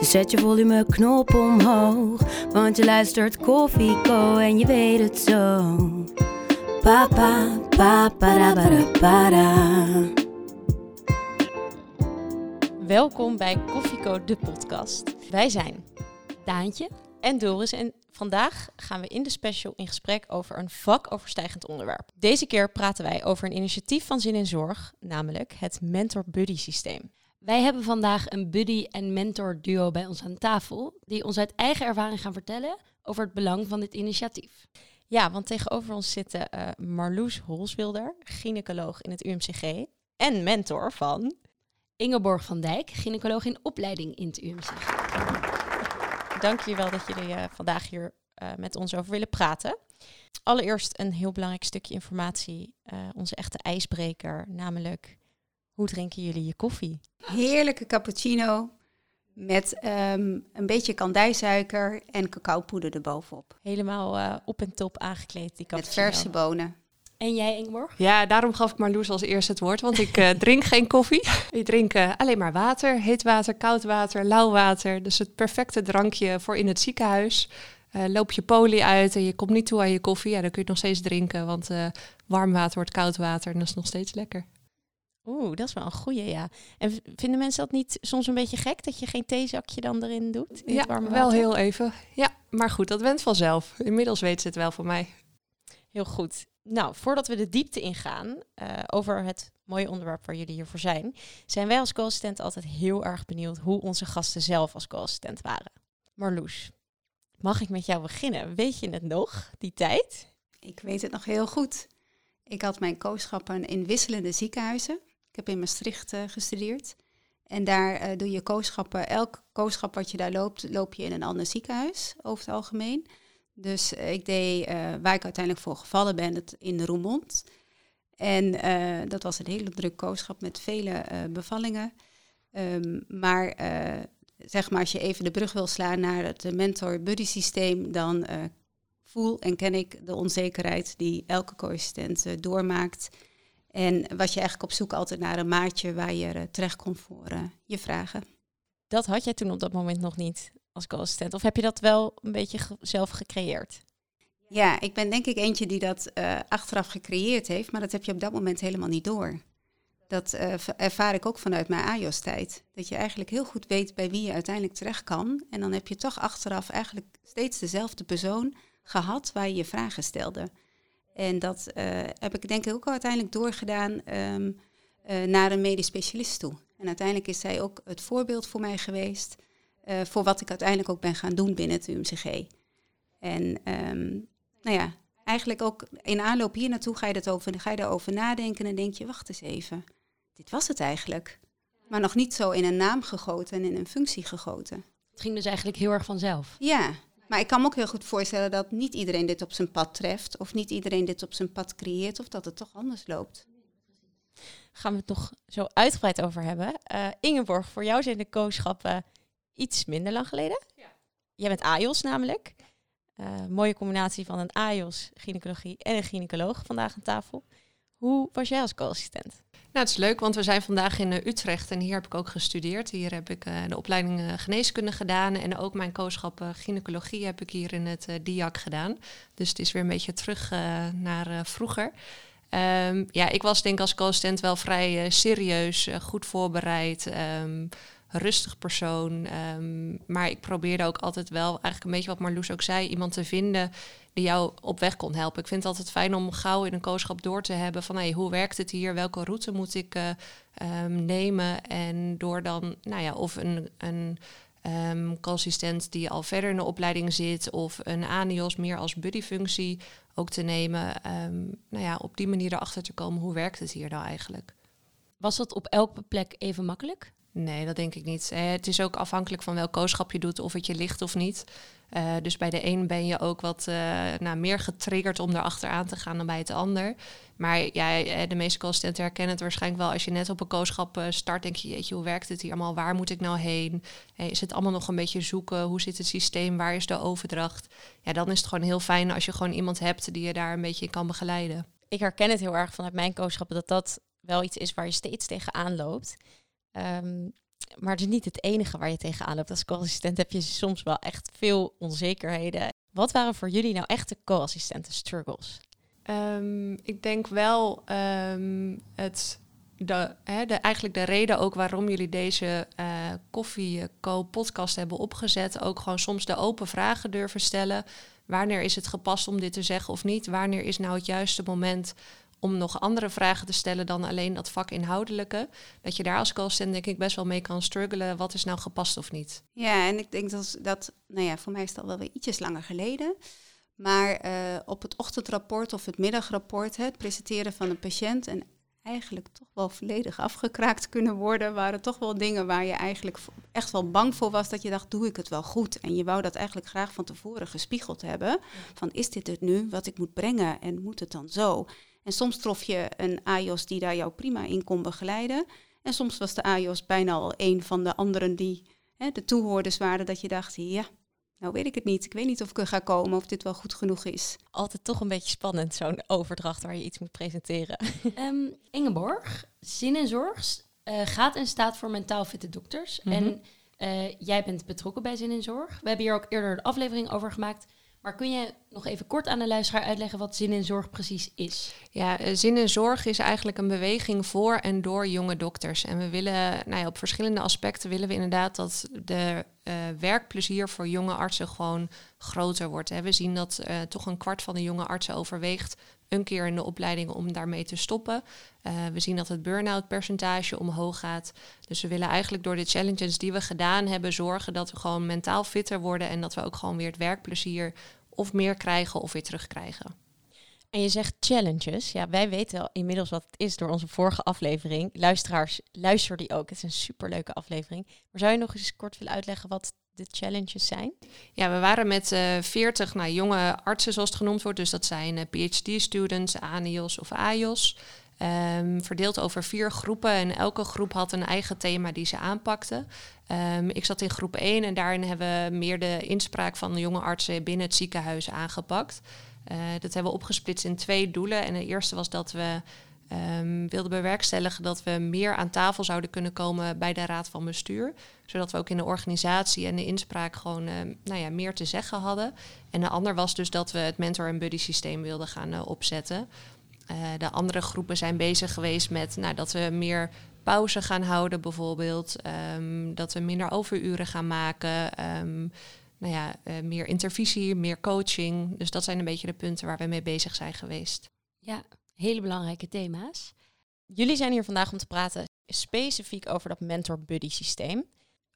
Zet je volumeknop omhoog. Want je luistert Koffieko en je weet het zo. Papa, papa, da. Welkom bij Koffieko de podcast. Wij zijn Daantje en Doris en vandaag gaan we in de special in gesprek over een vakoverstijgend onderwerp. Deze keer praten wij over een initiatief van Zin in Zorg, namelijk het Mentor Buddy systeem. Wij hebben vandaag een buddy en mentor duo bij ons aan tafel, die ons uit eigen ervaring gaan vertellen over het belang van dit initiatief. Ja, want tegenover ons zitten eh, Marloes Holswilder, gynaecoloog in het UMCG en mentor van... Ingeborg van Dijk, gynaecoloog in opleiding in het UMCG. Dank jullie wel dat jullie uh, vandaag hier uh, met ons over willen praten. Allereerst een heel belangrijk stukje informatie, onze echte ijsbreker, namelijk hoe drinken jullie je koffie? Heerlijke cappuccino met um, een beetje kandijsuiker en cacaopoeder erbovenop. Helemaal uh, op en top aangekleed, die cappuccino. Met verse bonen. En jij, Ingeborg? Ja, daarom gaf ik Marloes als eerste het woord, want ik uh, drink geen koffie. Ik drink uh, alleen maar water, heet water, koud water, lauw water. Dus het perfecte drankje voor in het ziekenhuis. Uh, loop je poli uit en je komt niet toe aan je koffie, ja, dan kun je het nog steeds drinken, want warm water wordt koud water en dat is nog steeds lekker. Oeh, dat is wel een goeie, ja. En vinden mensen dat niet soms een beetje gek dat je geen theezakje dan erin doet? In ja, het warme wel heel even. Ja, maar goed, dat went vanzelf. Inmiddels weet ze het wel van mij. Heel goed. Nou, voordat we de diepte ingaan uh, over het mooie onderwerp waar jullie hier voor zijn, zijn wij als co-assistent altijd heel erg benieuwd hoe onze gasten zelf als co-assistent waren. Marloes, mag ik met jou beginnen? Weet je het nog, die tijd? Ik weet het nog heel goed. Ik had mijn kooschappen in wisselende ziekenhuizen. Ik heb in Maastricht uh, gestudeerd. En daar uh, doe je kooschappen. Elk kooschap wat je daar loopt, loop je in een ander ziekenhuis over het algemeen. Dus uh, ik deed, waar ik uiteindelijk voor gevallen ben, het in Roermond. En dat was een hele druk kooschap met vele bevallingen. Um, maar zeg maar, als je even de brug wil slaan naar het mentor-buddy systeem, dan voel en ken ik de onzekerheid die elke co-assistent doormaakt. En was je eigenlijk op zoek altijd naar een maatje waar je uh, terecht kon voor uh, je vragen. Dat had jij toen op dat moment nog niet als co-assistent? Of heb je dat wel een beetje zelf gecreëerd? Ja, ik ben denk ik eentje die dat uh, achteraf gecreëerd heeft, maar dat heb je op dat moment helemaal niet door. Dat ervaar ik ook vanuit mijn AJOS-tijd. Dat je eigenlijk heel goed weet bij wie je uiteindelijk terecht kan. En dan heb je toch achteraf eigenlijk steeds dezelfde persoon gehad waar je je vragen stelde. En dat uh, heb ik denk ik ook uiteindelijk doorgedaan um, naar een medisch specialist toe. En uiteindelijk is zij ook het voorbeeld voor mij geweest uh, voor wat ik uiteindelijk ook ben gaan doen binnen het UMCG. En um, nou ja, eigenlijk ook in aanloop hier naartoe ga je, dat over, ga je daarover nadenken en denk je, wacht eens even, dit was het eigenlijk. Maar nog niet zo in een naam gegoten en in een functie gegoten. Het ging dus eigenlijk heel erg vanzelf. Ja, maar ik kan me ook heel goed voorstellen dat niet iedereen dit op zijn pad treft, of niet iedereen dit op zijn pad creëert, of dat het toch anders loopt. Gaan we het nog zo uitgebreid over hebben. Uh, Ingeborg, voor jou zijn de kooschappen iets minder lang geleden. Ja. Jij bent AJOS namelijk. Uh, mooie combinatie van een AJOS, gynaecologie en een gynaecoloog vandaag aan tafel. Hoe was jij als co-assistent? Nou, het is leuk, want we zijn vandaag in uh, Utrecht en hier heb ik ook gestudeerd. Hier heb ik uh, de opleiding uh, geneeskunde gedaan en ook mijn kooschap gynaecologie heb ik hier in het DIAC gedaan. Dus het is weer een beetje terug naar vroeger. Um, ja, ik was denk ik als co-assistent wel vrij serieus, goed voorbereid, um, rustig persoon. Um, maar ik probeerde ook altijd wel, eigenlijk een beetje wat Marloes ook zei, iemand te vinden die jou op weg kon helpen. Ik vind het altijd fijn om gauw in een kooschap door te hebben van hey, hoe werkt het hier? Welke route moet ik uh, um, nemen? En door dan, nou ja, of een, een um, consistent die al verder in de opleiding zit, of een ANIOS meer als buddyfunctie ook te nemen. Um, nou ja, op die manier erachter te komen, hoe werkt het hier nou eigenlijk? Was dat op elke plek even makkelijk? Nee, dat denk ik niet. Eh, het is ook afhankelijk van welk kooschap je doet, of het je ligt of niet. Uh, dus bij de een ben je ook wat uh, nou, meer getriggerd om erachteraan te gaan dan bij het ander. Maar ja, de meeste co-assistenten herkennen het waarschijnlijk wel. Als je net op een kooschap start, denk je, jeetje, hoe werkt het hier allemaal? Waar moet ik nou heen? is het allemaal nog een beetje zoeken? Hoe zit het systeem? Waar is de overdracht? Ja, dan is het gewoon heel fijn als je gewoon iemand hebt die je daar een beetje in kan begeleiden. Ik herken het heel erg vanuit mijn kooschappen dat dat wel iets is waar je steeds tegenaan loopt. Um, maar het is niet het enige waar je tegenaan loopt. Als co-assistent heb je soms wel echt veel onzekerheden. Wat waren voor jullie nou echte co-assistenten struggles? Um, ik denk wel um, het, de, de, eigenlijk de reden ook waarom jullie deze uh, Koffie Co-podcast hebben opgezet. Ook gewoon soms de open vragen durven stellen. Wanneer is het gepast om dit te zeggen of niet? Wanneer is nou het juiste moment om nog andere vragen te stellen dan alleen dat vakinhoudelijke. Dat je daar als co-assistent denk ik best wel mee kan struggelen. Wat is nou gepast of niet? Ja, en ik denk dat, dat nou ja, voor mij is het al wel weer ietsjes langer geleden. Maar uh, op het ochtendrapport of het middagrapport, het presenteren van een patiënt en eigenlijk toch wel volledig afgekraakt kunnen worden, waren toch wel dingen waar je eigenlijk echt wel bang voor was dat je dacht, doe ik het wel goed? En je wou dat eigenlijk graag van tevoren gespiegeld hebben. Van is dit het nu wat ik moet brengen en moet het dan zo? En soms trof je een AIOS die daar jou prima in kon begeleiden. En soms was de AIOS bijna al een van de anderen die hè, de toehoorders waren, dat je dacht, ja, nou weet ik het niet. Ik weet niet of ik er ga komen, of dit wel goed genoeg is. Altijd toch een beetje spannend, zo'n overdracht waar je iets moet presenteren. Um, Ingeborg, Zin en Zorg uh, gaat en staat voor mentaal fitte dokters. Mhm. En uh, jij bent betrokken bij Zin en Zorg. We hebben hier ook eerder een aflevering over gemaakt. Maar kun je nog even kort aan de luisteraar uitleggen wat zin in zorg precies is? Ja, eh, zin in zorg is eigenlijk een beweging voor en door jonge dokters. En we willen, nou ja, op verschillende aspecten willen we inderdaad dat de uh, werkplezier voor jonge artsen gewoon groter wordt. Hè. We zien dat uh, toch een kwart van de jonge artsen overweegt een keer in de opleiding om daarmee te stoppen. Uh, we zien dat het burn-out percentage omhoog gaat. Dus we willen eigenlijk door de challenges die we gedaan hebben zorgen dat we gewoon mentaal fitter worden en dat we ook gewoon weer het werkplezier of meer krijgen of weer terugkrijgen. En je zegt challenges. Ja, wij weten al inmiddels wat het is door onze vorige aflevering. Luisteraars, luister die ook. Het is een superleuke aflevering. Maar zou je nog eens kort willen uitleggen wat de challenges zijn? Ja, we waren met uh, eh, 40 nou, jonge artsen, zoals het genoemd wordt. Dus dat zijn eh, PhD-students, ANIOS of AIOS. Um, verdeeld over vier groepen en elke groep had een eigen thema die ze aanpakten. Um, ik zat in groep 1 en daarin hebben we meer de inspraak van de jonge artsen binnen het ziekenhuis aangepakt. Uh, dat hebben we opgesplitst in twee doelen. En de eerste was dat we um, wilden bewerkstelligen dat we meer aan tafel zouden kunnen komen bij de raad van bestuur. Zodat we ook in de organisatie en de inspraak gewoon uh, nou ja, meer te zeggen hadden. En de ander was dus dat we het mentor- en buddy systeem wilden gaan uh, opzetten. Uh, de andere groepen zijn bezig geweest met nou, dat we meer pauze gaan houden, bijvoorbeeld. Um, dat we minder overuren gaan maken. Nou ja, uh, meer intervisie, meer coaching. Dus dat zijn een beetje de punten waar we mee bezig zijn geweest. Ja, hele belangrijke thema's. Jullie zijn hier vandaag om te praten specifiek over dat mentor-buddy systeem.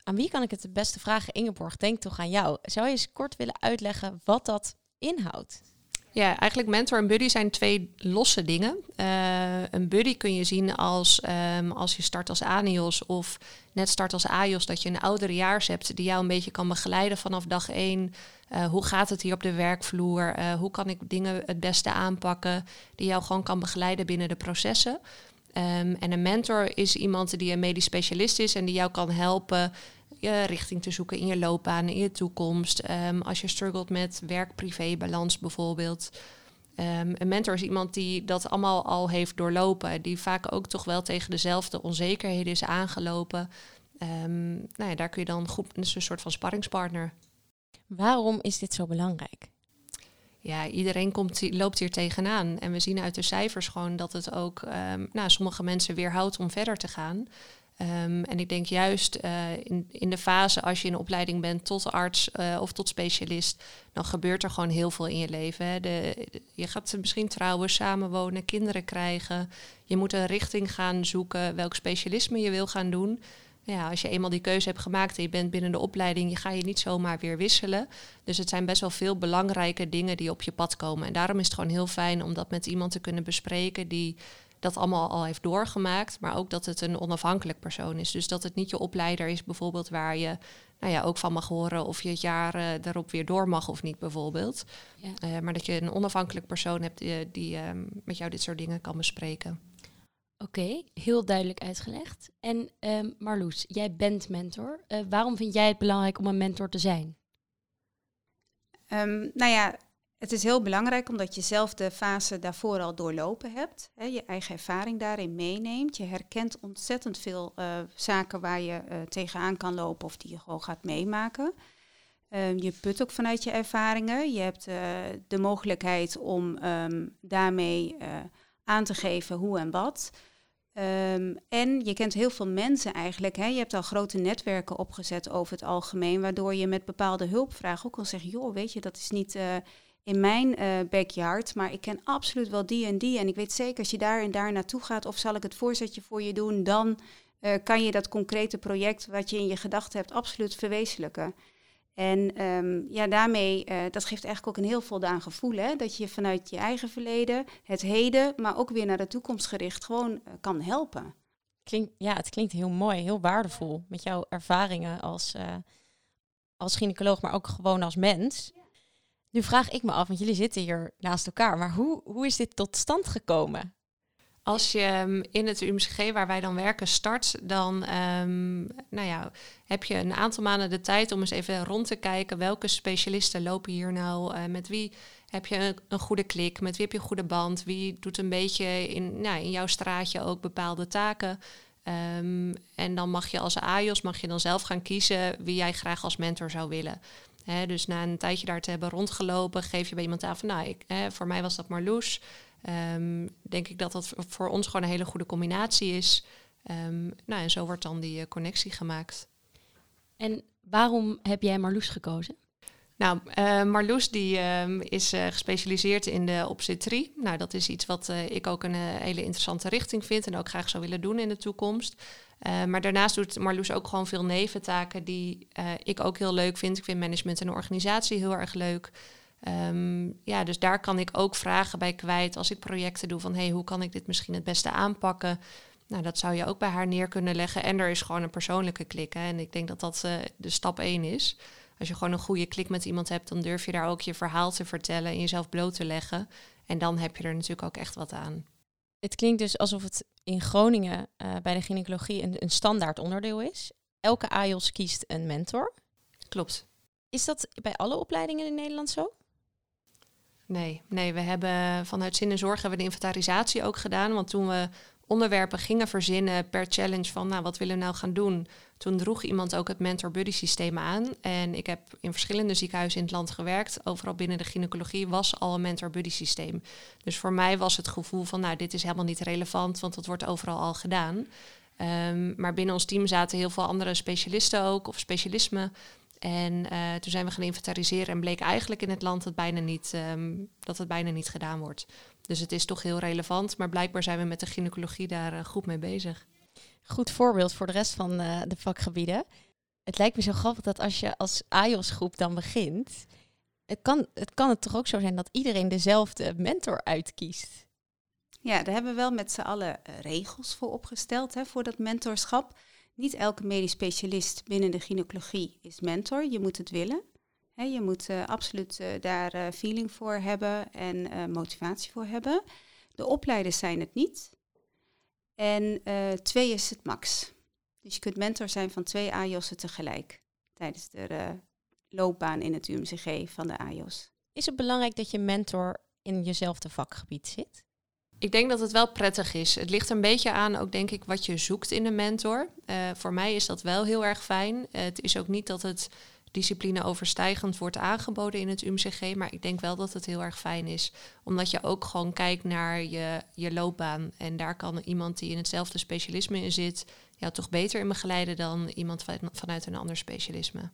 Aan wie kan ik het het beste vragen? Ingeborg, denk toch aan jou. Zou je eens kort willen uitleggen wat dat inhoudt? Ja, eigenlijk mentor en buddy zijn twee losse dingen. Uh, een buddy kun je zien als um, als je start als ANIOS of net start als AIOS, dat je een ouderejaars hebt die jou een beetje kan begeleiden vanaf dag één. Uh, hoe gaat het hier op de werkvloer? Uh, hoe kan ik dingen het beste aanpakken? Die jou gewoon kan begeleiden binnen de processen. Um, en een mentor is iemand die een medisch specialist is en die jou kan helpen je richting te zoeken in je loopbaan, in je toekomst. Um, als je struggelt met werk-privé-balans bijvoorbeeld. Um, een mentor is iemand die dat allemaal al heeft doorlopen. Die vaak ook toch wel tegen dezelfde onzekerheden is aangelopen. Um, nou ja, daar kun je dan goed, een soort van sparringspartner. Waarom is dit zo belangrijk? Ja, iedereen komt, loopt hier tegenaan. En we zien uit de cijfers gewoon dat het ook um, nou, sommige mensen weerhoudt om verder te gaan. Um, en ik denk juist uh, in, in de fase als je in de opleiding bent tot arts uh, of tot specialist, dan gebeurt er gewoon heel veel in je leven. Hè. Je gaat misschien trouwen, samenwonen, kinderen krijgen. Je moet een richting gaan zoeken welk specialisme je wil gaan doen. Ja, als je eenmaal die keuze hebt gemaakt en je bent binnen de opleiding, je ga je niet zomaar weer wisselen. Dus het zijn best wel veel belangrijke dingen die op je pad komen. En daarom is het gewoon heel fijn om dat met iemand te kunnen bespreken die dat allemaal al heeft doorgemaakt, maar ook dat het een onafhankelijk persoon is. Dus dat het niet je opleider is, bijvoorbeeld waar je nou ja, ook van mag horen of je het jaar uh, daarop weer door mag of niet bijvoorbeeld. Ja. maar dat je een onafhankelijk persoon hebt die, die ehm, met jou dit soort dingen kan bespreken. Oké, heel duidelijk uitgelegd. En um, Marloes, jij bent mentor. waarom vind jij het belangrijk om een mentor te zijn? Um, nou ja, het is heel belangrijk omdat je zelf de fase daarvoor al doorlopen hebt. Hè, je eigen ervaring daarin meeneemt. Je herkent ontzettend veel uh, zaken waar je uh, tegenaan kan lopen of die je gewoon gaat meemaken. Uh, je put ook vanuit je ervaringen. Je hebt uh, de mogelijkheid om um, daarmee aan te geven hoe en wat. Um, en je kent heel veel mensen eigenlijk. Hè? Je hebt al grote netwerken opgezet over het algemeen, waardoor je met bepaalde hulpvragen ook kan zeggen, joh, weet je, dat is niet in mijn uh, backyard, maar ik ken absoluut wel die en die. En ik weet zeker, als je daar en daar naartoe gaat, of zal ik het voorzetje voor je doen, dan uh, kan je dat concrete project wat je in je gedachten hebt, absoluut verwezenlijken. En um, ja, daarmee, uh, dat geeft eigenlijk ook een heel voldaan gevoel, hè? dat je vanuit je eigen verleden, het heden, maar ook weer naar de toekomst gericht, gewoon kan helpen. Klinkt, ja, het klinkt heel mooi, heel waardevol met jouw ervaringen als, als gynaecoloog, maar ook gewoon als mens. Nu vraag ik me af, want jullie zitten hier naast elkaar, maar hoe, hoe is dit tot stand gekomen? Als je ehm, in het UMCG waar wij dan werken start, dan um, nou ja, heb je een aantal maanden de tijd om eens even rond te kijken welke specialisten lopen hier nou, uh, met wie heb je een, goede klik, met wie heb je een goede band, wie doet een beetje in, nou, in jouw straatje ook bepaalde taken. Um, en dan mag je als AIOS mag je dan zelf gaan kiezen wie jij graag als mentor zou willen. Dus na een tijdje daar te hebben rondgelopen, geef je bij iemand aan van, nou, ik, voor mij was dat Marloes. Um, denk ik dat dat voor ons gewoon een hele goede combinatie is. Um, nou, en zo wordt dan die uh, connectie gemaakt. En waarom heb jij Marloes gekozen? Nou, uh, Marloes die um, is uh, gespecialiseerd in de obstetrie. Nou, dat is iets wat ik ook een hele interessante richting vind en ook graag zou willen doen in de toekomst. maar daarnaast doet Marloes ook gewoon veel neventaken die ik ook heel leuk vind. Ik vind management en organisatie heel erg leuk. Um, ja, dus daar kan ik ook vragen bij kwijt als ik projecten doe van hey, hoe kan ik dit misschien het beste aanpakken? Nou, dat zou je ook bij haar neer kunnen leggen. En er is gewoon een persoonlijke klik. Hè? En ik denk dat dat de stap één is. Als je gewoon een goede klik met iemand hebt, dan durf je daar ook je verhaal te vertellen en jezelf bloot te leggen. En dan heb je er natuurlijk ook echt wat aan. Het klinkt dus alsof het in Groningen uh, bij de gynaecologie een, een standaard onderdeel is. Elke AIOS kiest een mentor. Klopt. Is dat bij alle opleidingen in Nederland zo? Nee, nee, we hebben vanuit Zin en Zorg hebben we de inventarisatie ook gedaan. Want toen we onderwerpen gingen verzinnen per challenge van nou, wat willen we nou gaan doen, toen droeg iemand ook het mentor buddy systeem aan. En ik heb in verschillende ziekenhuizen in het land gewerkt. Overal binnen de gynaecologie was al een mentor buddy systeem. Dus voor mij was het gevoel van nou, dit is helemaal niet relevant, want dat wordt overal al gedaan. Um, maar binnen ons team zaten heel veel andere specialisten ook, of specialismen. En uh, toen zijn we gaan inventariseren en bleek eigenlijk in het land dat, bijna niet, um, dat het bijna niet gedaan wordt. Dus het is toch heel relevant, maar blijkbaar zijn we met de gynaecologie daar uh, goed mee bezig. Goed voorbeeld voor de rest van uh, de vakgebieden. Het lijkt me zo grappig dat als je als AIOS-groep dan begint, het kan, het kan het toch ook zo zijn dat iedereen dezelfde mentor uitkiest? Ja, daar hebben we wel met z'n allen regels voor opgesteld, hè, voor dat mentorschap. Niet elke medisch specialist binnen de gynaecologie is mentor. Je moet het willen. He, je moet uh, absoluut daar feeling voor hebben en motivatie voor hebben. De opleiders zijn het niet. En twee is het max. Dus je kunt mentor zijn van twee AJOS'en tegelijk tijdens de loopbaan in het UMCG van de AJOS. Is het belangrijk dat je mentor in jezelfde vakgebied zit? Ik denk dat het wel prettig is. Het ligt een beetje aan ook denk ik wat je zoekt in een mentor. Uh, voor mij is dat wel heel erg fijn. Uh, het is ook niet dat het discipline overstijgend wordt aangeboden in het UMCG, maar ik denk wel dat het heel erg fijn is, omdat je ook gewoon kijkt naar je, je loopbaan en daar kan iemand die in hetzelfde specialisme in zit, jou toch beter in begeleiden dan iemand van, vanuit een ander specialisme.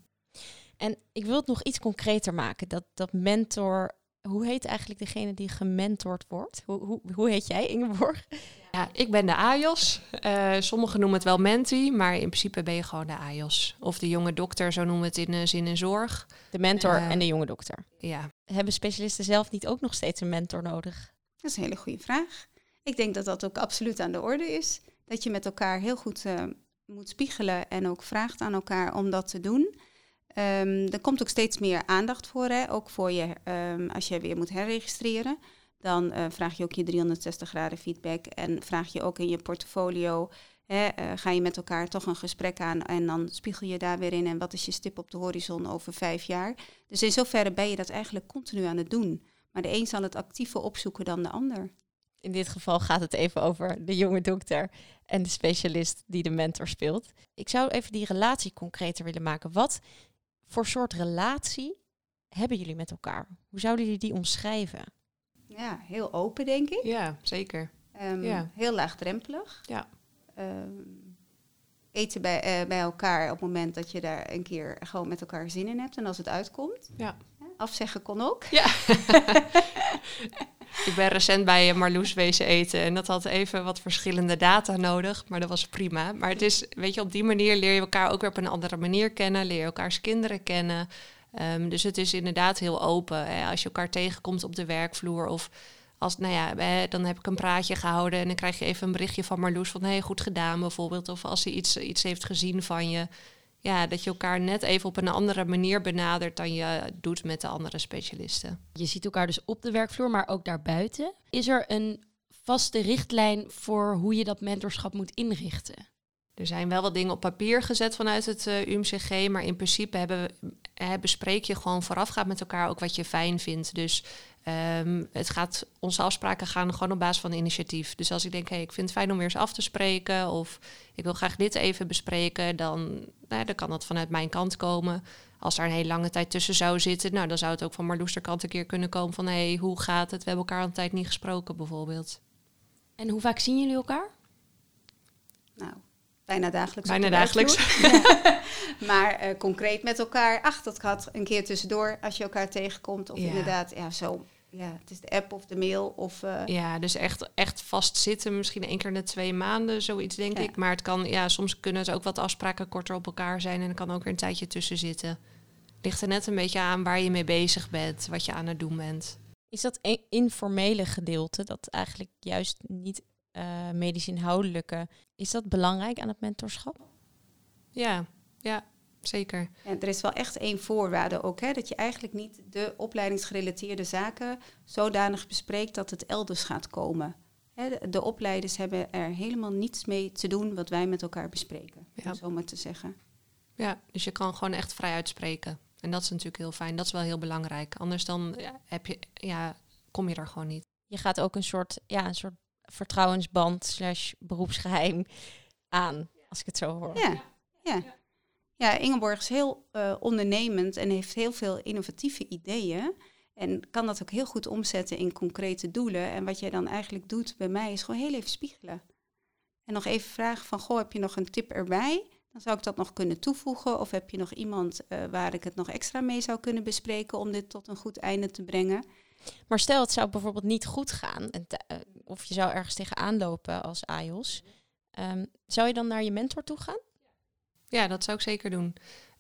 En ik wil het nog iets concreter maken, dat, dat mentor hoe heet eigenlijk degene die gementord wordt? Hoe, hoe, hoe heet jij, Ingeborg? Ja, ik ben de AJOS. Uh, sommigen noemen het wel menti, maar in principe ben je gewoon de AJOS. Of de jonge dokter, zo noemen we het in uh, zin en zorg. De mentor uh, en de jonge dokter. Ja. Hebben specialisten zelf niet ook nog steeds een mentor nodig? Dat is een hele goede vraag. Ik denk dat dat ook absoluut aan de orde is. Dat je met elkaar heel goed moet spiegelen en ook vraagt aan elkaar om dat te doen. Ehm, er komt ook steeds meer aandacht voor, hè? ook voor je, ehm, als je weer moet herregistreren. Dan eh, vraag je ook je 360 graden feedback en vraag je ook in je portfolio, hè, eh, ga je met elkaar toch een gesprek aan en dan spiegel je daar weer in en wat is je stip op de horizon over vijf jaar. Dus in zoverre ben je dat eigenlijk continu aan het doen. Maar de een zal het actiever opzoeken dan de ander. In dit geval gaat het even over de jonge dokter en de specialist die de mentor speelt. Ik zou even die relatie concreter willen maken. Wat voor soort relatie hebben jullie met elkaar? Hoe zouden jullie die omschrijven? Ja, heel open denk ik. Ja, zeker. Ehm, Ja. Heel laagdrempelig. Ja. Ehm, eten bij, eh, bij elkaar op het moment dat je daar een keer gewoon met elkaar zin in hebt en als het uitkomt. Ja. Afzeggen kon ook. Ja. ik ben recent bij eh, Marloes wezen eten en dat had even wat verschillende data nodig, maar dat was prima. Maar het is, weet je, op die manier leer je elkaar ook weer op een andere manier kennen, leer je elkaars kinderen kennen. Ehm, dus het is inderdaad heel open. Hè. Als je elkaar tegenkomt op de werkvloer of als, nou ja, hè, dan heb ik een praatje gehouden en dan krijg je even een berichtje van Marloes van, hey, goed gedaan bijvoorbeeld. Of als ze iets, iets heeft gezien van je. Ja, dat je elkaar net even op een andere manier benadert dan je doet met de andere specialisten. Je ziet elkaar dus op de werkvloer, maar ook daarbuiten. Is er een vaste richtlijn voor hoe je dat mentorschap moet inrichten? Er zijn wel wat dingen op papier gezet vanuit het eh, UMCG, maar in principe hebben, we- eh, bespreek je gewoon voorafgaand met elkaar ook wat je fijn vindt. Dus ehm, het gaat, onze afspraken gaan gewoon op basis van initiatief. Dus als ik denk, hey, ik vind het fijn om weer eens af te spreken of ik wil graag dit even bespreken, dan, nou, ja, dan kan dat vanuit mijn kant komen. Als er een hele lange tijd tussen zou zitten, nou, dan zou het ook van Marloes kant een keer kunnen komen van, hey, hoe gaat het? We hebben elkaar al een tijd niet gesproken bijvoorbeeld. En hoe vaak zien jullie elkaar? Nou, bijna dagelijks. Bijna dagelijks. Ja. maar eh, concreet met elkaar. Ach, dat gaat een keer tussendoor als je elkaar tegenkomt. Of Ja. inderdaad, ja, zo. Ja, het is de app of de mail. Of, eh, Ja, dus echt, echt vastzitten, misschien één keer in de twee maanden, zoiets denk Ja. ik. Maar het kan, ja, soms kunnen het ook wat afspraken korter op elkaar zijn en er kan ook weer een tijdje tussen zitten. Ligt er net een beetje aan waar je mee bezig bent, wat je aan het doen bent. Is dat een informele gedeelte, dat eigenlijk juist niet eh, medisch inhoudelijke, is dat belangrijk aan het mentorschap? Ja, ja, zeker. En er is wel echt één voorwaarde ook, hè, dat je eigenlijk niet de opleidingsgerelateerde zaken zodanig bespreekt dat het elders gaat komen. Hè, de, de opleiders hebben er helemaal niets mee te doen wat wij met elkaar bespreken, Ja. om zo maar te zeggen. Ja, dus je kan gewoon echt vrij uitspreken. En dat is natuurlijk heel fijn. Dat is wel heel belangrijk. Anders dan heb je, ja, kom je er gewoon niet. Je gaat ook een soort, ja, een soort vertrouwensband slash beroepsgeheim aan, als ik het zo hoor. Ja, ja. ja Ingeborg is heel eh, ondernemend en heeft heel veel innovatieve ideeën. En kan dat ook heel goed omzetten in concrete doelen. En wat jij dan eigenlijk doet bij mij is gewoon heel even spiegelen. En nog even vragen van, goh, heb je nog een tip erbij? Dan zou ik dat nog kunnen toevoegen. Of heb je nog iemand eh, waar ik het nog extra mee zou kunnen bespreken om dit tot een goed einde te brengen? Maar stel het zou bijvoorbeeld niet goed gaan, en eh, of je zou ergens tegenaan lopen als AIOS, ehm, zou je dan naar je mentor toe gaan? Ja, dat zou ik zeker doen.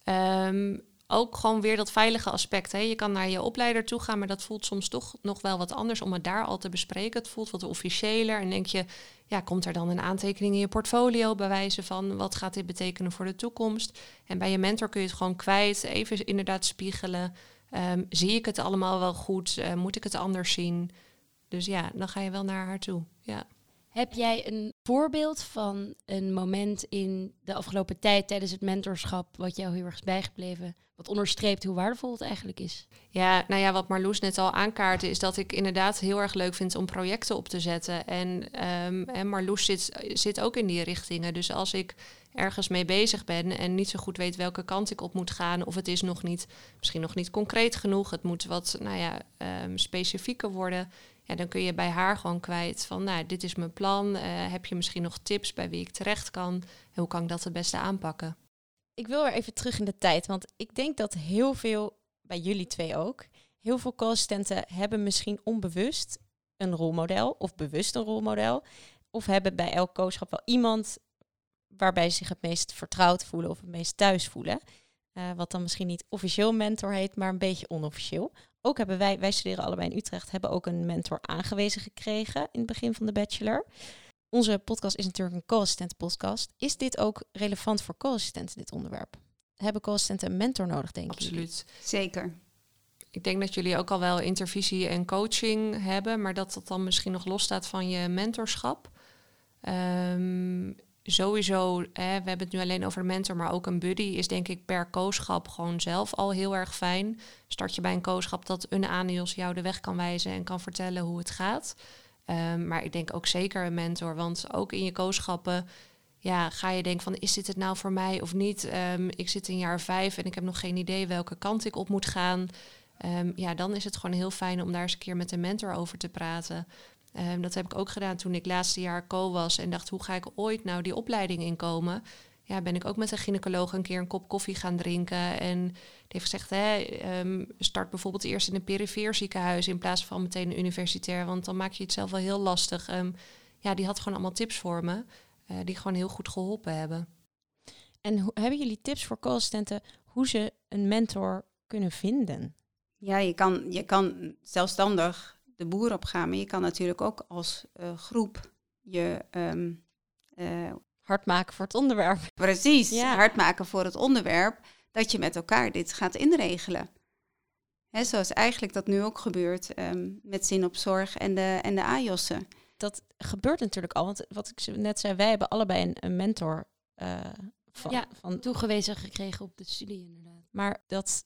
Ehm, ook gewoon weer dat veilige aspect. Hè. Je kan naar je opleider toe gaan, maar dat voelt soms toch nog wel wat anders om het daar al te bespreken. Het voelt wat officiëler. En denk je, ja, komt er dan een aantekening in je portfolio bij wijze van wat gaat dit betekenen voor de toekomst? En bij je mentor kun je het gewoon kwijt, even inderdaad spiegelen. Ehm, zie ik het allemaal wel goed? Eh, moet ik het anders zien? Dus ja, dan ga je wel naar haar toe. Ja. Heb jij een voorbeeld van een moment in de afgelopen tijd tijdens het mentorschap wat jou heel erg is bijgebleven, wat onderstreept hoe waardevol het eigenlijk is? Ja, nou ja, wat Marloes net al aankaartte, is dat ik inderdaad heel erg leuk vind om projecten op te zetten. En, ehm, Marloes zit, zit ook in die richtingen. Dus als ik ergens mee bezig ben en niet zo goed weet welke kant ik op moet gaan, of het is nog niet, misschien nog niet concreet genoeg, het moet wat, nou ja, ehm, specifieker worden. Ja, dan kun je bij haar gewoon kwijt van, nou, dit is mijn plan. Eh, heb je misschien nog tips bij wie ik terecht kan? En hoe kan ik dat het beste aanpakken? Ik wil weer even terug in de tijd, want ik denk dat heel veel, bij jullie twee ook, heel veel co-assistenten hebben misschien onbewust een rolmodel of bewust een rolmodel. Of hebben bij elk co-schap wel iemand waarbij ze zich het meest vertrouwd voelen of het meest thuis voelen. Eh, wat dan misschien niet officieel mentor heet, maar een beetje onofficieel. Ook hebben wij, wij studeren allebei in Utrecht, hebben ook een mentor aangewezen gekregen in het begin van de bachelor. Onze podcast is natuurlijk een co-assistent podcast. Is dit ook relevant voor co-assistenten, dit onderwerp? hebben co-assistenten een mentor nodig, denk ik. Absoluut. Zeker. Ik denk dat jullie ook al wel intervisie en coaching hebben, maar dat dat dan misschien nog losstaat van je mentorschap. Ehm, sowieso, we hebben het nu alleen over mentor, maar ook een buddy is denk ik per kooschap gewoon zelf al heel erg fijn. Start je bij een kooschap dat een ANIOS jou de weg kan wijzen en kan vertellen hoe het gaat. Ehm, maar ik denk ook zeker een mentor, want ook in je kooschappen ja, ga je denken van is dit het nou voor mij of niet? Ehm, ik zit in jaar vijf en ik heb nog geen idee welke kant ik op moet gaan. Ehm, ja, dan is het gewoon heel fijn om daar eens een keer met een mentor over te praten. Um, dat heb ik ook gedaan toen ik laatste jaar co was en dacht hoe ga ik ooit nou die opleiding inkomen? Ja, ben ik ook met een gynaecoloog een keer een kop koffie gaan drinken. En die heeft gezegd, hè, start bijvoorbeeld eerst in een perifeer ziekenhuis in plaats van meteen een universitair, want dan maak je het zelf wel heel lastig. ja, die had gewoon allemaal tips voor me. Uh, die gewoon heel goed geholpen hebben. En hebben jullie tips voor co-assistenten hoe ze een mentor kunnen vinden? Ja, je kan, je kan zelfstandig de boer op gaan, maar je kan natuurlijk ook als uh, groep je um, uh, hard maken voor het onderwerp. Precies, ja. hard maken voor het onderwerp, dat je met elkaar dit gaat inregelen. He, zoals eigenlijk dat nu ook gebeurt um, met zin op zorg en de, en de AJOS'en dat gebeurt natuurlijk al. Want wat ik net zei, wij hebben allebei een, een mentor uh, van, ja, van toegewezen gekregen op de studie inderdaad. Maar dat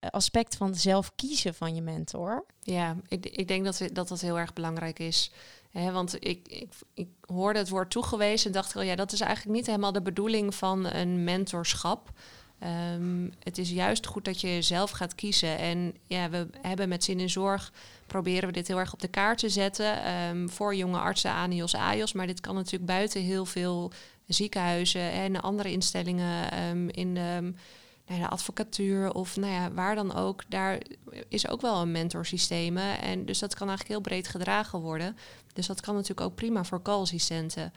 aspect van zelf kiezen van je mentor. Ja, ik, ik denk dat, dat dat heel erg belangrijk is. Want ik, ik, ik hoorde het woord toegewezen en dacht, wel, ja, dat is eigenlijk niet helemaal de bedoeling van een mentorschap. Um, het is juist goed dat je zelf gaat kiezen. En ja, we hebben met Zin in Zorg proberen we dit heel erg op de kaart te zetten. Um, voor jonge artsen, ANIOS, AIOS. Maar dit kan natuurlijk buiten heel veel ziekenhuizen en andere instellingen um, in de, de, advocatuur of nou ja, waar dan ook. Daar is ook wel een mentorsysteem. En dus dat kan eigenlijk heel breed gedragen worden. Dus dat kan natuurlijk ook prima voor co-assistenten.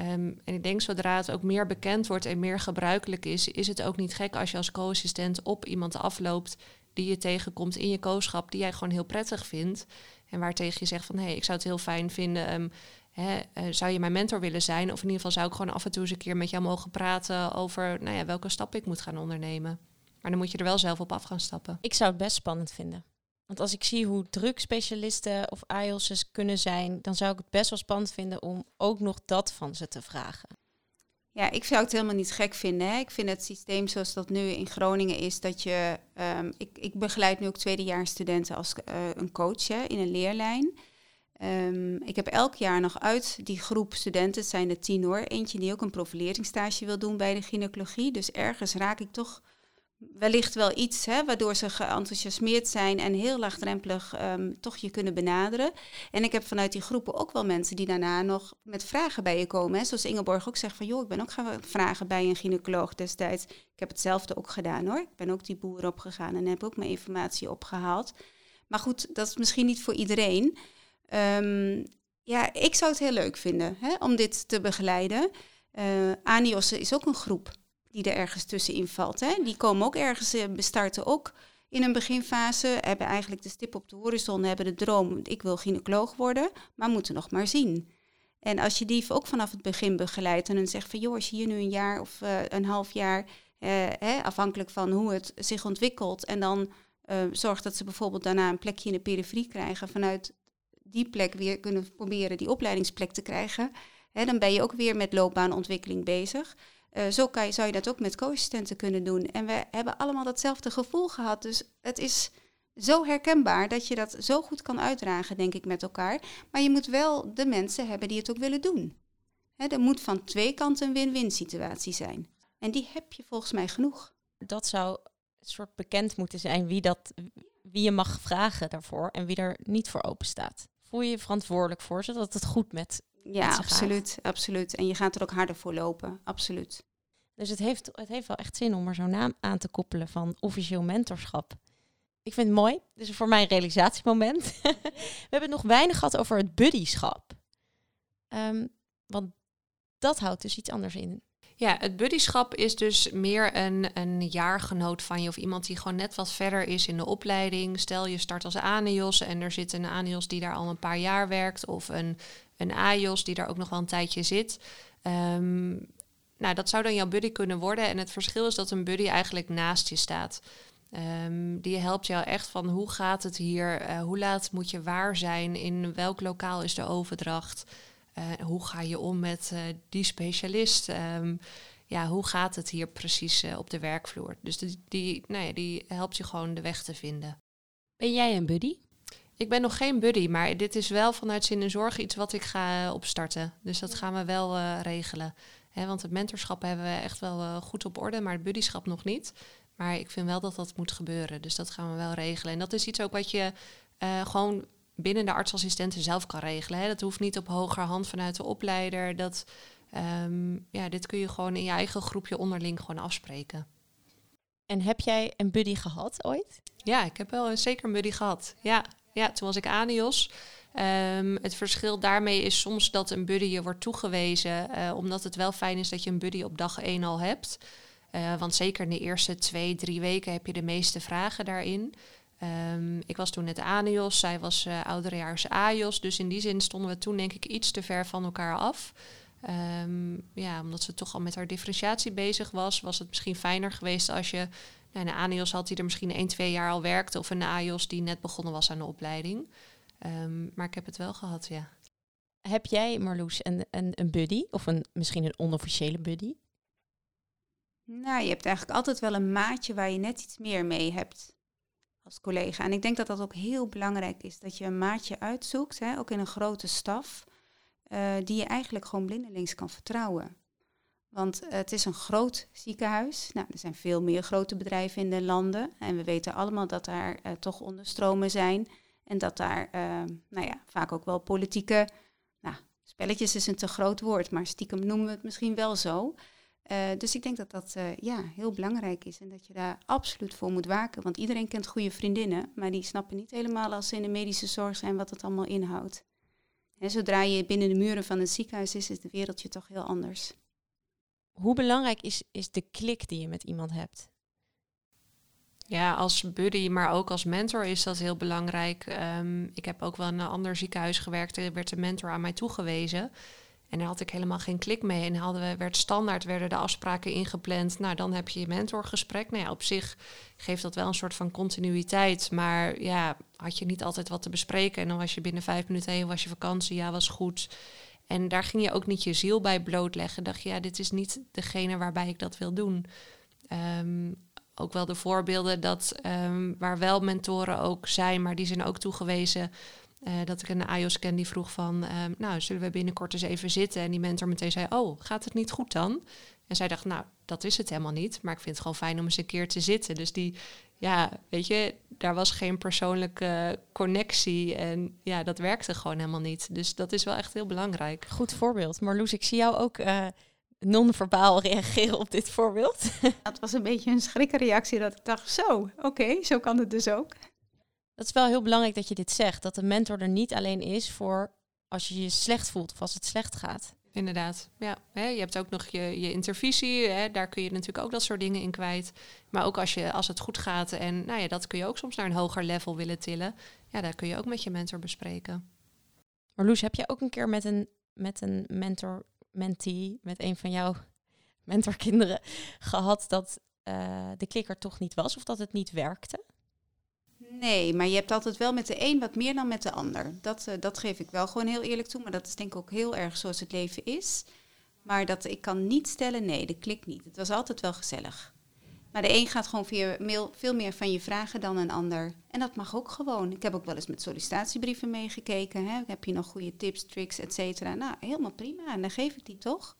Um, en ik denk zodra het ook meer bekend wordt en meer gebruikelijk is, is het ook niet gek als je als co-assistent op iemand afloopt die je tegenkomt in je kooschap, die jij gewoon heel prettig vindt. En waar tegen je zegt van hé, hey, ik zou het heel fijn vinden. Um, hè, uh, zou je mijn mentor willen zijn? Of in ieder geval zou ik gewoon af en toe eens een keer met jou mogen praten over nou ja, welke stap ik moet gaan ondernemen. Maar dan moet je er wel zelf op af gaan stappen. Ik zou het best spannend vinden. Want als ik zie hoe druk specialisten of IELTS kunnen zijn, dan zou ik het best wel spannend vinden om ook nog dat van ze te vragen. Ja, ik zou het helemaal niet gek vinden. Hè. Ik vind het systeem zoals dat nu in Groningen is, dat je. Um, ik, ik begeleid nu ook tweedejaars studenten als uh, een coach hè, in een leerlijn. Um, ik heb elk jaar nog uit die groep studenten, het zijn er tien hoor, eentje die ook een profileringsstage wil doen bij de gynaecologie. Dus ergens raak ik toch wellicht wel iets hè, waardoor ze geenthousiasmeerd zijn en heel laagdrempelig um, toch je kunnen benaderen. En ik heb vanuit die groepen ook wel mensen die daarna nog met vragen bij je komen. Hè. Zoals Ingeborg ook zegt van joh, ik ben ook gaan vragen bij een gynaecoloog destijds. Ik heb hetzelfde ook gedaan hoor. Ik ben ook die boer opgegaan en heb ook mijn informatie opgehaald. Maar goed, dat is misschien niet voor iedereen. Um, ja, ik zou het heel leuk vinden hè, om dit te begeleiden. Uh, is ook een groep die er ergens tussenin valt. Hè. Die komen ook ergens, uh, starten ook in een beginfase, hebben eigenlijk de stip op de horizon, hebben de droom, ik wil gynaecoloog worden, maar moeten nog maar zien. En als je die ook vanaf het begin begeleidt en dan zegt van joh, je hier nu een jaar of uh, een half jaar, hè, afhankelijk van hoe het zich ontwikkelt, en dan zorgt dat ze bijvoorbeeld daarna een plekje in de periferie krijgen, vanuit die plek weer kunnen proberen die opleidingsplek te krijgen, hè, dan ben je ook weer met loopbaanontwikkeling bezig. Uh, zo kan je, zou je dat ook met co-assistenten kunnen doen. En we hebben allemaal datzelfde gevoel gehad. Dus het is zo herkenbaar dat je dat zo goed kan uitdragen, denk ik, met elkaar. Maar je moet wel de mensen hebben die het ook willen doen. Hè, er moet van twee kanten een win-win situatie zijn. En die heb je volgens mij genoeg. Dat zou een soort bekend moeten zijn wie, dat, wie je mag vragen daarvoor en wie er niet voor open staat. Voel je je verantwoordelijk voor, zodat het goed met ja, absoluut, absoluut. En je gaat er ook harder voor lopen, absoluut. Dus het heeft, het heeft wel echt zin om er zo'n naam aan te koppelen van officieel mentorschap. Ik vind het mooi. Dit is voor mij een realisatiemoment. We hebben het nog weinig gehad over het buddyschap. Um, want dat houdt dus iets anders in. Ja, het buddyschap is dus meer een, een jaargenoot van je of iemand die gewoon net wat verder is in de opleiding. Stel je start als ANIOS en er zit een ANIOS die daar al een paar jaar werkt of een, een AJOS die daar ook nog wel een tijdje zit. Um, nou, dat zou dan jouw buddy kunnen worden. En het verschil is dat een buddy eigenlijk naast je staat. Ehm, die helpt jou echt van hoe gaat het hier? Uh, hoe laat moet je waar zijn? In welk lokaal is de overdracht? Uh, hoe ga je om met uh, die specialist? Um, ja, hoe gaat het hier precies op de werkvloer? Dus die, die, nou ja, die helpt je gewoon de weg te vinden. Ben jij een buddy? Ik ben nog geen buddy, maar dit is wel vanuit Zin en Zorg iets wat ik ga opstarten. Dus dat gaan we wel regelen. He, want het mentorschap hebben we echt wel goed op orde, maar het buddyschap nog niet. Maar ik vind wel dat dat moet gebeuren. Dus dat gaan we wel regelen. En dat is iets ook wat je uh, gewoon binnen de artsassistenten zelf kan regelen. Hè. Dat hoeft niet op hoger hand vanuit de opleider. Dat, um, ja, dit kun je gewoon in je eigen groepje onderling gewoon afspreken. En heb jij een buddy gehad ooit? Ja, ik heb wel zeker een buddy gehad. Ja, ja toen was ik ANIOS. Um, het verschil daarmee is soms dat een buddy je wordt toegewezen, uh, omdat het wel fijn is dat je een buddy op dag 1 al hebt. Uh, want zeker in de eerste twee, drie weken heb je de meeste vragen daarin. Um, ik was toen net ANIOS, zij was uh, ouderejaars AJOS. Dus in die zin stonden we toen denk ik iets te ver van elkaar af. Um, ja, omdat ze toch al met haar differentiatie bezig was, was het misschien fijner geweest als je nou, een ANIOS had die er misschien 1, 2 jaar al werkte. Of een AJOS die net begonnen was aan de opleiding. Um, maar ik heb het wel gehad, ja. Heb jij, Marloes, een, een, een buddy? Of een, misschien een onofficiële buddy? Nou, je hebt eigenlijk altijd wel een maatje waar je net iets meer mee hebt collega. En ik denk dat dat ook heel belangrijk is, dat je een maatje uitzoekt, hè, ook in een grote staf, uh, die je eigenlijk gewoon blindelings kan vertrouwen. Want het is een groot ziekenhuis. Nou, er zijn veel meer grote bedrijven in de landen. En we weten allemaal dat daar uh, toch onderstromen zijn. En dat daar, nou ja, vaak ook wel politieke, nou, spelletjes is een te groot woord, maar stiekem noemen we het misschien wel zo. Uh, dus ik denk dat dat uh, ja, heel belangrijk is en dat je daar absoluut voor moet waken. Want iedereen kent goede vriendinnen, maar die snappen niet helemaal als ze in de medische zorg zijn wat het allemaal inhoudt. En zodra je binnen de muren van een ziekenhuis is, is de wereldje toch heel anders. Hoe belangrijk is, is de klik die je met iemand hebt? Ja, als buddy, maar ook als mentor is dat heel belangrijk. Um, ik heb ook wel in een ander ziekenhuis gewerkt. Er werd een mentor aan mij toegewezen. En daar had ik helemaal geen klik mee. En hadden we, werd standaard, werden de afspraken ingepland. Nou, dan heb je je mentorgesprek. Nou ja, op zich geeft dat wel een soort van continuïteit. Maar ja, had je niet altijd wat te bespreken. En dan was je binnen vijf minuten heen, was je vakantie, ja, was goed. En daar ging je ook niet je ziel bij blootleggen. Dacht je, ja, dit is niet degene waarbij ik dat wil doen. Um, ook wel de voorbeelden dat um, waar wel mentoren ook zijn, maar die zijn ook toegewezen uh, dat ik een AIOS ken die vroeg van, uh, nou, zullen we binnenkort eens even zitten? En die mentor meteen zei, oh, gaat het niet goed dan? En zij dacht, nou, dat is het helemaal niet, maar ik vind het gewoon fijn om eens een keer te zitten. Dus die, ja, weet je, daar was geen persoonlijke connectie en ja, dat werkte gewoon helemaal niet. Dus dat is wel echt heel belangrijk. Goed voorbeeld. Marloes, ik zie jou ook uh, non-verbaal reageren op dit voorbeeld. Dat was een beetje een schrikkenreactie dat ik dacht, zo, oké, okay, zo kan het dus ook. Dat is wel heel belangrijk dat je dit zegt. Dat de mentor er niet alleen is voor als je je slecht voelt of als het slecht gaat. Inderdaad, ja. Hè, je hebt ook nog je, je intervisie, hè, daar kun je natuurlijk ook dat soort dingen in kwijt. Maar ook als, je, als het goed gaat en nou ja, dat kun je ook soms naar een hoger level willen tillen. Ja, daar kun je ook met je mentor bespreken. Marloes, heb jij ook een keer met een, met een mentor, mentee, met een van jouw mentorkinderen gehad dat uh, de klikker toch niet was of dat het niet werkte? Nee, maar je hebt altijd wel met de een wat meer dan met de ander. Dat, uh, dat geef ik wel gewoon heel eerlijk toe. Maar dat is denk ik ook heel erg zoals het leven is. Maar dat ik kan niet stellen, nee, dat klikt niet. Het was altijd wel gezellig. Maar de een gaat gewoon veel, veel meer van je vragen dan een ander. En dat mag ook gewoon. Ik heb ook wel eens met sollicitatiebrieven meegekeken. Hè. Heb je nog goede tips, tricks, et cetera? Nou, helemaal prima. En dan geef ik die toch.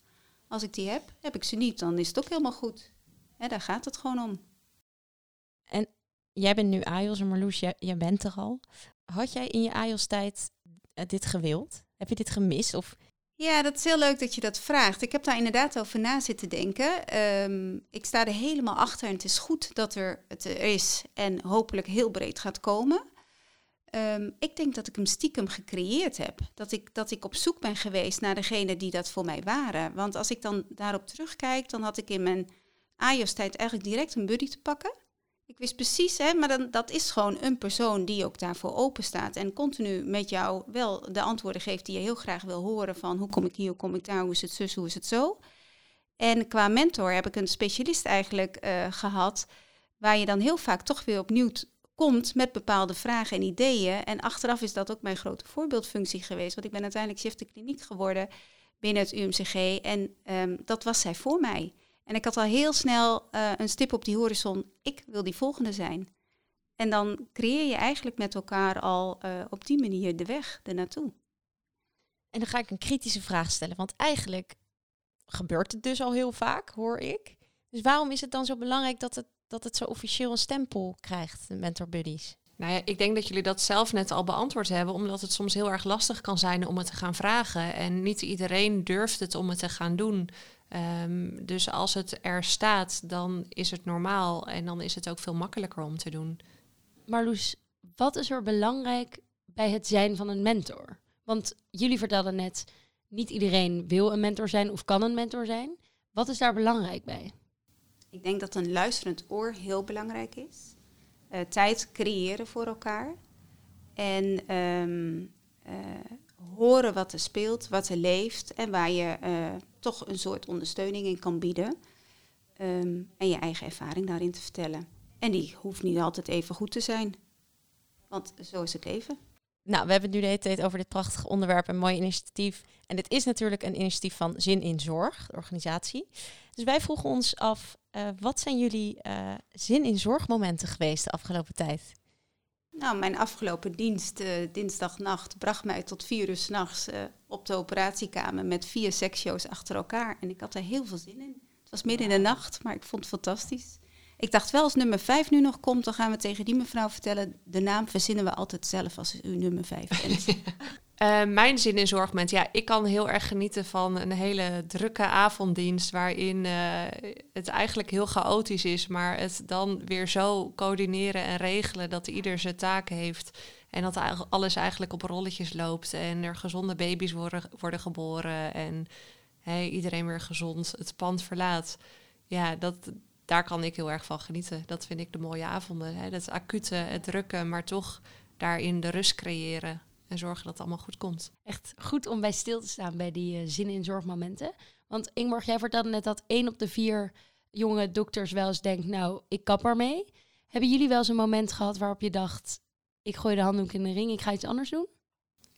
Als ik die heb, heb ik ze niet, dan is het ook helemaal goed. Hè, daar gaat het gewoon om. Jij bent nu AIOS en Marloes, jij, bent er al. Had jij in je AIOS-tijd uh, dit gewild? Heb je dit gemist? Of... Ja, dat is heel leuk dat je dat vraagt. Ik heb daar inderdaad over na zitten denken. Um, ik sta er helemaal achter en het is goed dat er het er is en hopelijk heel breed gaat komen. Um, ik denk dat ik hem stiekem gecreëerd heb. Dat ik, dat ik op zoek ben geweest naar degene die dat voor mij waren. Want als ik dan daarop terugkijk, dan had ik in mijn AIOS-tijd eigenlijk direct een buddy te pakken. Ik wist precies, hè, maar dan, dat is gewoon een persoon die ook daarvoor open staat en continu met jou wel de antwoorden geeft die je heel graag wil horen van hoe kom ik hier, hoe kom ik daar, hoe is het zus, hoe is het zo. En qua mentor heb ik een specialist eigenlijk uh, gehad, waar je dan heel vaak toch weer opnieuw komt met bepaalde vragen en ideeën. En achteraf is dat ook mijn grote voorbeeldfunctie geweest, want ik ben uiteindelijk chef de kliniek geworden binnen het UMCG en um, dat was zij voor mij. En ik had al heel snel uh, een stip op die horizon, ik wil die volgende zijn. En dan creëer je eigenlijk met elkaar al uh, op die manier de weg ernaartoe. En dan ga ik een kritische vraag stellen, want eigenlijk gebeurt het dus al heel vaak, hoor ik. Dus waarom is het dan zo belangrijk dat het, dat het zo officieel een stempel krijgt, de Mentor Buddies? Nou ja, ik denk dat jullie dat zelf net al beantwoord hebben, omdat het soms heel erg lastig kan zijn om het te gaan vragen. En niet iedereen durft het om het te gaan doen. Um, dus als het er staat, dan is het normaal en dan is het ook veel makkelijker om te doen. Marloes, wat is er belangrijk bij het zijn van een mentor? Want jullie vertelden net, niet iedereen wil een mentor zijn of kan een mentor zijn. Wat is daar belangrijk bij? Ik denk dat een luisterend oor heel belangrijk is. Uh, tijd creëren voor elkaar. En um, uh, horen wat er speelt, wat er leeft en waar je uh, toch een soort ondersteuning in kan bieden. Um, en je eigen ervaring daarin te vertellen. En die hoeft niet altijd even goed te zijn. Want zo is het leven. Nou, we hebben het nu de hele tijd over dit prachtige onderwerp en mooi initiatief. En dit is natuurlijk een initiatief van Zin in Zorg, de organisatie. Dus wij vroegen ons af, uh, wat zijn jullie uh, zin in zorgmomenten geweest de afgelopen tijd? Nou, mijn afgelopen dienst, uh, dinsdagnacht, bracht mij tot vier uur s'nachts uh, op de operatiekamer met vier seksshows achter elkaar. En ik had er heel veel zin in. Het was midden in de nacht, maar ik vond het fantastisch. Ik dacht wel, als nummer 5 nu nog komt, dan gaan we tegen die mevrouw vertellen. De naam verzinnen we altijd zelf als u nummer 5 bent. uh, mijn zin in zorgmoment, ja, ik kan heel erg genieten van een hele drukke avonddienst. Waarin uh, het eigenlijk heel chaotisch is, maar het dan weer zo coördineren en regelen dat ieder zijn taak heeft. En dat alles eigenlijk op rolletjes loopt en er gezonde baby's worden, worden geboren en iedereen weer gezond het pand verlaat. Ja, dat, daar kan ik heel erg van genieten. Dat vind ik de mooie avonden. Hè? Dat acute, het drukke, maar toch daarin de rust creëren. En zorgen dat het allemaal goed komt. Echt goed om bij stil te staan bij die uh, zin in zorgmomenten. Want Ingborg, jij vertelde net dat één op de vier jonge dokters wel eens denkt... nou, ik kap ermee. Hebben jullie wel eens een moment gehad waarop je dacht... ik gooi de handdoek in de ring, ik ga iets anders doen?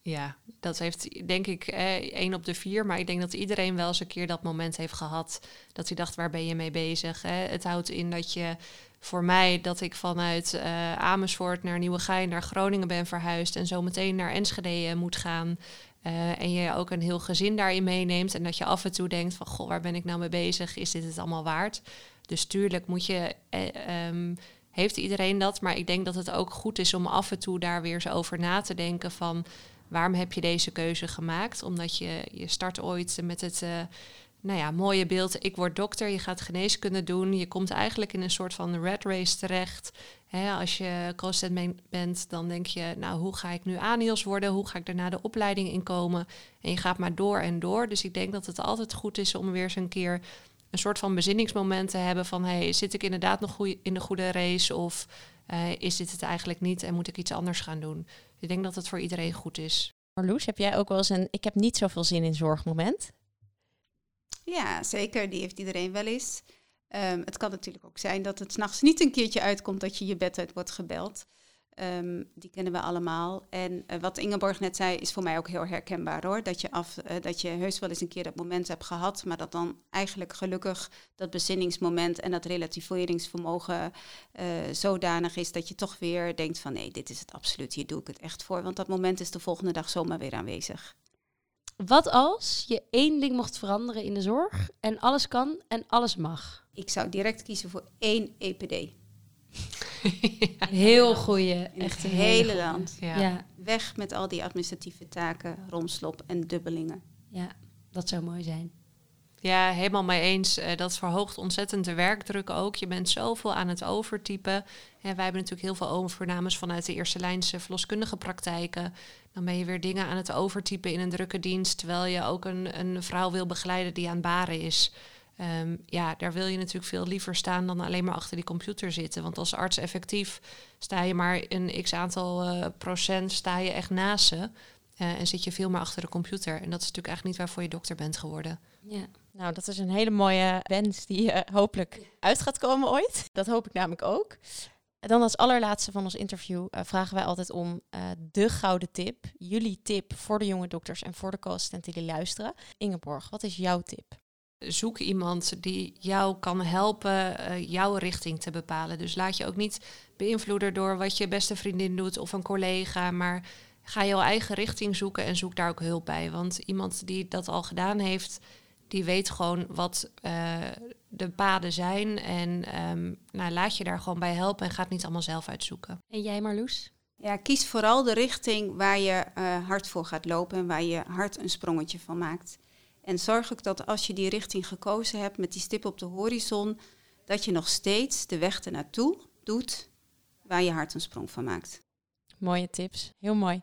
Ja, dat heeft denk ik eh, één op de vier. Maar ik denk dat iedereen wel eens een keer dat moment heeft gehad. Dat hij dacht, waar ben je mee bezig? Hè? Het houdt in dat je voor mij dat ik vanuit uh, Amersfoort naar Nieuwegein naar Groningen ben verhuisd. En zo meteen naar Enschede uh, moet gaan. Uh, en je ook een heel gezin daarin meeneemt. En dat je af en toe denkt van, goh, waar ben ik nou mee bezig? Is dit het allemaal waard? Dus tuurlijk moet je... Um, heeft iedereen dat, maar ik denk dat het ook goed is om af en toe daar weer eens over na te denken van waarom heb je deze keuze gemaakt? Omdat je, je start ooit met het nou ja, mooie beeld, ik word dokter, je gaat geneeskunde doen. Je komt eigenlijk in een soort van red race terecht. als je co bent, dan denk je, nou, hoe ga ik nu ANIOS worden? Hoe ga ik daarna de opleiding inkomen? En je gaat maar door en door. Dus ik denk dat het altijd goed is om weer eens een keer een soort van bezinningsmoment te hebben van, hey, zit ik inderdaad nog in de goede race of uh, is dit het eigenlijk niet en moet ik iets anders gaan doen? Ik denk dat het voor iedereen goed is. Marloes, heb jij ook wel eens een ik heb niet zoveel zin in zorgmoment? Ja, zeker. Die heeft iedereen wel eens. Um, het kan natuurlijk ook zijn dat het s'nachts niet een keertje uitkomt dat je je bed uit wordt gebeld. Um, die kennen we allemaal. En uh, wat Ingeborg net zei, is voor mij ook heel herkenbaar hoor. Dat je, af, uh, dat je heus wel eens een keer dat moment hebt gehad, maar dat dan eigenlijk gelukkig dat bezinningsmoment en dat relativeringsvermogen uh, zodanig is dat je toch weer denkt van nee, dit is het absoluut, hier doe ik het echt voor. Want dat moment is de volgende dag zomaar weer aanwezig. Wat als je één ding mocht veranderen in de zorg en alles kan en alles mag? Ik zou direct kiezen voor één EPD. Heel goeie. Echt een hele land. Ja. ja. Weg met al die administratieve taken, romslop en dubbelingen. Ja, dat zou mooi zijn. Ja, helemaal mee eens. Uh, dat verhoogt ontzettend de werkdruk ook. Je bent zoveel aan het overtypen. En wij hebben natuurlijk heel veel overnames vanuit de eerste lijnse verloskundige praktijken. Dan ben je weer dingen aan het overtypen in een drukke dienst, terwijl je ook een, een vrouw wil begeleiden die aan baren is. Um, ja, daar wil je natuurlijk veel liever staan dan alleen maar achter die computer zitten. Want als arts effectief sta je maar een x aantal uh, procent, sta je echt naast ze. En zit je veel meer achter de computer. En dat is natuurlijk eigenlijk niet waarvoor je dokter bent geworden. Ja, Nou, dat is een hele mooie wens die uh, hopelijk uit gaat komen ooit. Dat hoop ik namelijk ook. Dan als allerlaatste van ons interview uh, vragen wij altijd om uh, de gouden tip. Jullie tip voor de jonge dokters en voor de co-assistenten die luisteren. Ingeborg, wat is jouw tip? Zoek iemand die jou kan helpen jouw richting te bepalen. Dus laat je ook niet beïnvloeden door wat je beste vriendin doet of een collega. Maar ga jouw eigen richting zoeken en zoek daar ook hulp bij. Want iemand die dat al gedaan heeft, die weet gewoon wat uh, de paden zijn. En um, nou, laat je daar gewoon bij helpen en ga het niet allemaal zelf uitzoeken. En jij Marloes? Ja, kies vooral de richting waar je uh, hard voor gaat lopen en waar je hard een sprongetje van maakt. En zorg ook dat als je die richting gekozen hebt met die stip op de horizon, dat je nog steeds de weg ernaartoe doet waar je hart een sprong van maakt. Mooie tips, heel mooi.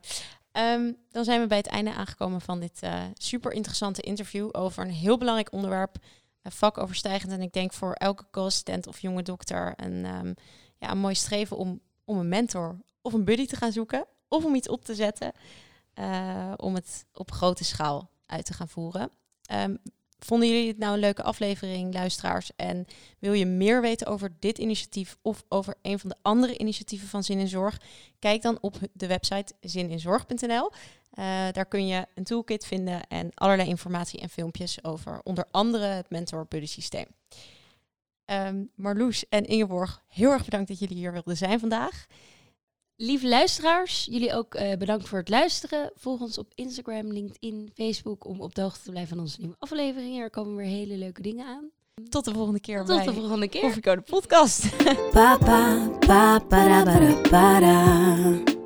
Um, dan zijn we bij het einde aangekomen van dit uh, super interessante interview over een heel belangrijk onderwerp, uh, vakoverstijgend. En ik denk voor elke co-assistent of jonge dokter een, um, ja, mooi streven om, om een mentor of een buddy te gaan zoeken. Of om iets op te zetten uh, om het op grote schaal uit te gaan voeren. Um, vonden jullie het nou een leuke aflevering, luisteraars? En wil je meer weten over dit initiatief of over een van de andere initiatieven van Zin in Zorg? Kijk dan op de website zininzorg.nl. Uh, daar kun je een toolkit vinden en allerlei informatie en filmpjes over onder andere het Mentor Buddy systeem. Um, Marloes en Ingeborg, heel erg bedankt dat jullie hier wilden zijn vandaag. Lieve luisteraars, jullie ook uh, bedankt voor het luisteren. Volg ons op Instagram, LinkedIn, Facebook om op de hoogte te blijven van onze nieuwe afleveringen. Er komen weer hele leuke dingen aan. Tot de volgende keer Tot bij de volgende keer. Koffiecode Podcast. Pa, pa, pa, para, para, para.